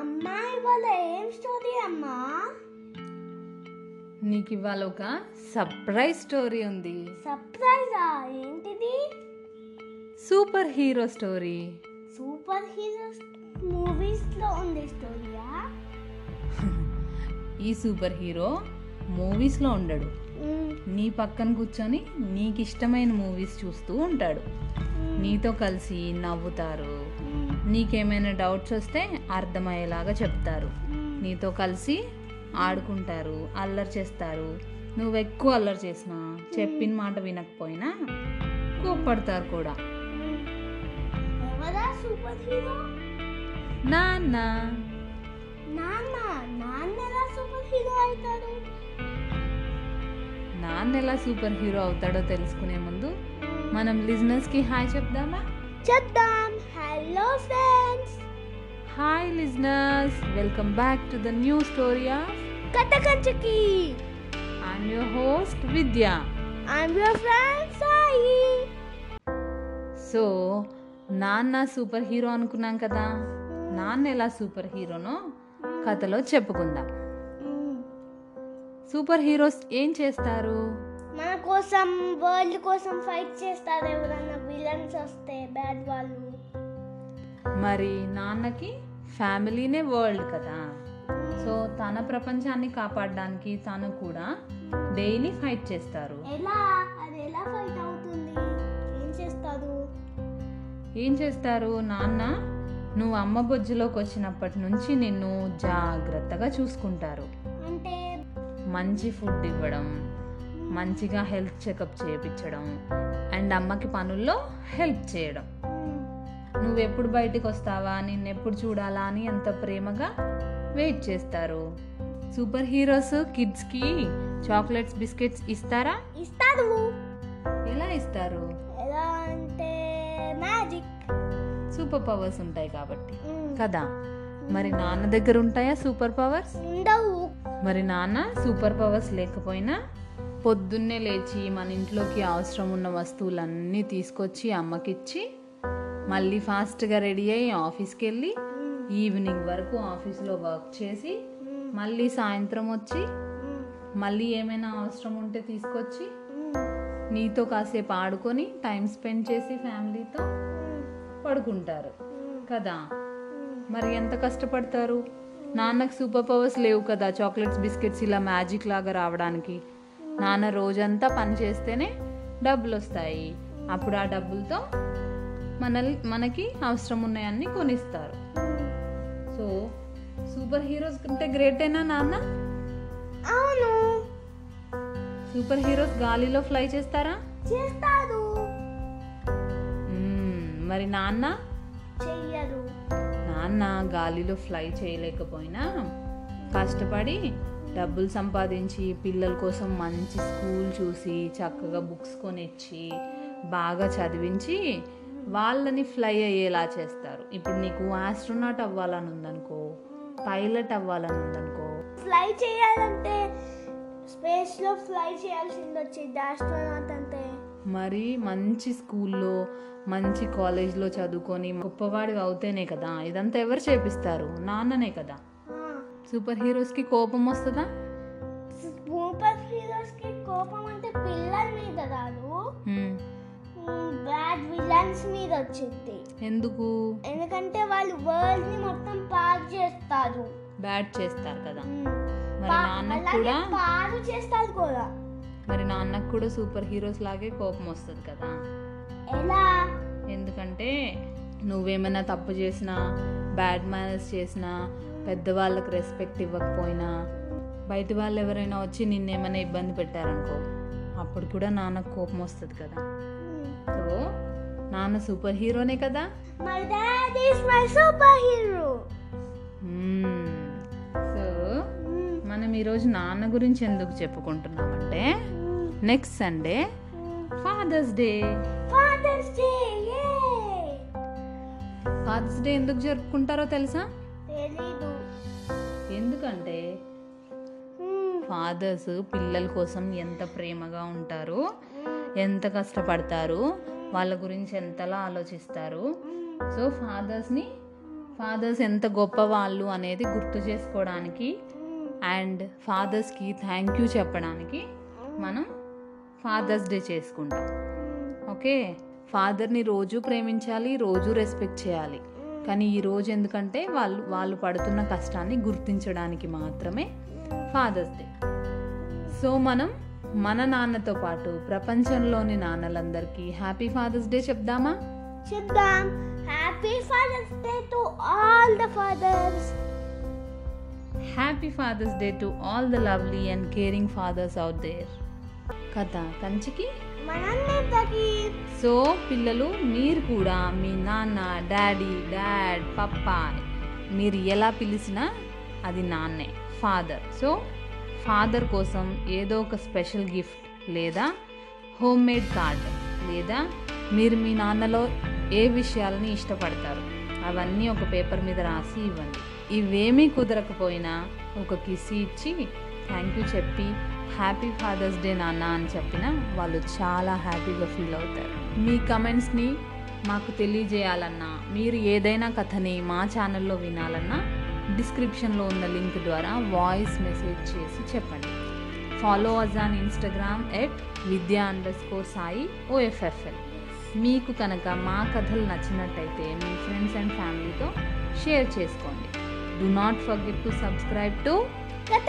అమ్మా ఇవాళ ఏం స్టోరీ అమ్మా? నీకు ఇవాళ ఒక సర్ప్రైజ్ స్టోరీ ఉంది. సర్ప్రైజా ఏంటిది? Super hero story super heroes మూవీస్లో ఉండే స్టోరీయా ఈ సూపర్ హీరో మూవీస్లో ఉండడు. మ్మ్. నీ పక్కన కూర్చొని నీకు ఇష్టమైన మూవీస్ చూస్తూ ఉంటాడు. నీతో కలిసి నవ్వుతారు. నీకేమైనా డౌట్స్ వస్తే అర్థమయ్యేలాగా చెప్తారు. నీతో కలిసి ఆడుకుంటారు అల్లరి చేస్తారు. నువ్వు ఎక్కువ అల్లరి చేసినా చెప్పిన మాట వినకపోయినా కోప్పడతారు కూడా. నాన్న. నాన్న నాన్న ఎలా సూపర్ హీరో అవుతాడు? నాన్న ఎలా సూపర్ హీరో అవుతాడో తెలుసుకునే ముందు మనం లిజినెస్కి హాయ్ చెప్దామా? చేద్దాం. Hello friends hi listeners welcome back to the new story of కట్టకంచకి I'm your host Vidya I'm your friend Sai so నాన్న సూపర్ హీరో అనుకున్నాం కదా. నాన్న ఎలా సూపర్ హీరోనో కథలో చెప్పుకుందాం. సూపర్ హీరోస్ ఏం చేస్తారు? కోసం వరల్డ్ కోసం ఫైట్ చేస్తారు ఎవరన్నా విలన్స్ వస్తే బ్యాడ్ వాళ్ళు? మరి నాన్నకి ఫ్యామిలీనే వరల్డ్ కదా. సో తన ప్రపంచాన్ని కాపాడడానికి తను కూడా డైలీ ఫైట్ చేస్తారు. ఎలా? అది ఎలా ఫైట్ అవుతుంది? ఏం చేస్తారు? ఏం చేస్తారు? నాన్న నువ్వు అమ్మ బొజ్జులోకి వచ్చినప్పటి నుంచి నిన్ను జాగ్రత్తగా చూసుకుంటారు. అంటే మంచి ఫుడ్ ఇవ్వడం మంచిగా హెల్త్ చెకప్ చేయించడం అండ్ అమ్మకి పనుల్లో హెల్ప్ చేయడం. మ్మ్. నువ్వు ఎప్పుడు బయటికి వస్తావా? నిన్నెప్పుడు చూడాలా అని ఎంత ప్రేమగా వెయిట్ చేస్తారు. సూపర్ హీరోస్ కిడ్స్కి చాక్లెట్స్ బిస్కెట్స్ ఇస్తారా? ఇస్తారు. ఎలా ఇస్తారు? ఎలా అంటే మ్యాజిక్. సూపర్ పవర్స్ ఉంటాయి కాబట్టి. కదా? మరి నాన్న దగ్గర ఉంటాయా సూపర్ పవర్స్? ఉండవు. మరి నాన్న సూపర్ పవర్స్ లేకపోయినా పొద్దున్నే లేచి మన ఇంట్లోకి అవసరం ఉన్న వస్తువులన్నీ తీసుకొచ్చి అమ్మకిచ్చి మళ్ళీ ఫాస్ట్గా రెడీ అయ్యి ఆఫీస్కి వెళ్ళి ఈవినింగ్ వరకు ఆఫీస్లో వర్క్ చేసి మళ్ళీ సాయంత్రం వచ్చి మళ్ళీ ఏమైనా అవసరం ఉంటే తీసుకొచ్చి నీతో కాసేపు ఆడుకొని టైం స్పెండ్ చేసి ఫ్యామిలీతో పడుకుంటారు. కదా? మరి ఎంత కష్టపడతారు? నాన్నకు సూపర్ పవర్స్ లేవు కదా చాక్లెట్స్ బిస్కెట్స్ ఇలా మ్యాజిక్ లాగా రావడానికి. నాన్న రోజంతా పని చేస్తేనే డబ్బులు వస్తాయి అప్పుడు ఆ డబ్బులతో మన మనకి అవసరం ఉన్నాయన్నీ కొనిస్తారు. సో సూపర్ హీరోస్ కంటే గ్రేటేనా నాన్న? అవును. సూపర్ హీరోస్ గాలిలో ఫ్లై చేస్తారా? చేస్తారు. మరి నాన్న? చెయ్యరు. నాన్న గాలిలో ఫ్లై చేయలేకపోయినా కష్టపడి డబ్బులు సంపాదించి పిల్లల కోసం మంచి స్కూల్ చూసి చక్కగా బుక్స్ కొనిచ్చి బాగా చదివించి వాళ్ళని ఫ్లై అయ్యేలా చేస్తారు. ఇప్పుడు నీకు ఆస్ట్రోనాట్ అవ్వాలని ఉందనుకో పైలట్ అవ్వాలని ఉందనుకో. ఫ్లై చేయాలంటే స్పేస్లో ఫ్లై చేయాల్సింది వచ్చింది ఆస్ట్రోనాట్ అంటే. మరి మంచి స్కూల్లో మంచి కాలేజ్లో చదువుకొని గొప్పవాడివి అవుతేనే కదా ఇదంతా ఎవరు చేపిస్తారు? నాన్ననే కదా. సూపర్ హీరోస్కి కోపం వస్తుందా? సూపర్ హీరోస్కి కోపం అంటే పిల్లల మీద రాదు హ్మ్. బ్యాడ్ విలన్స్ మీద వచ్చింది. ఎందుకు? ఎందుకంటే వాళ్ళు వరల్డ్ని మొత్తం పాడు చేస్తారు. బ్యాడ్ చేస్తారు కదా. మరి నాన్నకు కూడా పాడు చేస్తారు కూడా. మరి నాన్నకు కూడా సూపర్ హీరోస్ లాగే కోపం వస్తుంది కదా. ఎలా? ఎందుకంటే నువ్వేమైనా తప్పు చేసినా బ్యాడ్ మేనర్స్ చేసినా పెద్దవాళ్ళకి రెస్పెక్ట్ ఇవ్వకపోయినా బయట వాళ్ళు ఎవరైనా వచ్చి నిన్నేమైనా ఇబ్బంది పెట్టారనుకో అప్పుడు కూడా నాన్నకు కోపం వస్తుంది కదా. సో నాన్న సూపర్ హీరోనే కదా? My dad is my super hero so మనం ఈరోజు నాన్న గురించి ఎందుకు చెప్పుకుంటున్నామంటే next Sunday Father's Day Father's Day Father's Day ఎందుకు జరుపుకుంటారో తెలుసా? ఎందుకంటే ఫాదర్స్ పిల్లల కోసం ఎంత ప్రేమగా ఉంటారు ఎంత కష్టపడతారు వాళ్ళ గురించి ఎంతలా ఆలోచిస్తారు. సో ఫాదర్స్ని ఫాదర్స్ ఎంత గొప్ప వాళ్ళు అనేది గుర్తు చేసుకోవడానికి అండ్ ఫాదర్స్కి థ్యాంక్ యూ చెప్పడానికి మనం ఫాదర్స్ డే చేసుకుంటాం. ఓకే? ఫాదర్ని రోజు ప్రేమించాలి రోజు రెస్పెక్ట్ చేయాలి. కానీ ఈ రోజు ఎందుకంటే వాళ్ళు వాళ్ళు పడుతున్న కష్టాన్ని గుర్తించడానికి మాత్రమే ఫాదర్స్ డే సో మనం మన నాన్నతో పాటు ప్రపంచంలోని నాన్నలందరికీ హ్యాపీ ఫాదర్స్ డే చెప్దామా? చూద్దాం happy Father's Day to all the fathers happy Father's Day to all the lovely and caring fathers out there కథ కంచికి సో పిల్లలు మీరు కూడా మీ నాన్న డాడీ డాడ్ పప్పా మీరు ఎలా పిలిచినా అది నాన్నే ఫాదర్. సో ఫాదర్ కోసం ఏదో ఒక స్పెషల్ గిఫ్ట్ లేదా హోమ్ మేడ్ కార్డ్ లేదా మీరు మీ నాన్నలో ఏ విషయాలని ఇష్టపడతారు అవన్నీ ఒక పేపర్ మీద రాసి ఇవ్వండి. ఇవేమీ కుదరకపోయినా ఒక కిసి ఇచ్చి థ్యాంక్ యూ చెప్పి హ్యాపీ ఫాదర్స్ డే నాన్న అని చెప్పిన వాళ్ళు చాలా హ్యాపీగా ఫీల్ అవుతారు. మీ కమెంట్స్ని మాకు తెలియజేయాలన్నా మీరు ఏదైనా కథని మా ఛానల్లో వినాలన్నా డిస్క్రిప్షన్లో ఉన్న లింక్ ద్వారా వాయిస్ మెసేజ్ చేసి చెప్పండి. Follow us on Instagram at Vidya underscore Sai OFFL మీకు కనుక మా కథలు నచ్చినట్టయితే మీ ఫ్రెండ్స్ అండ్ ఫ్యామిలీతో షేర్ చేసుకోండి. Do not forget to subscribe to కథ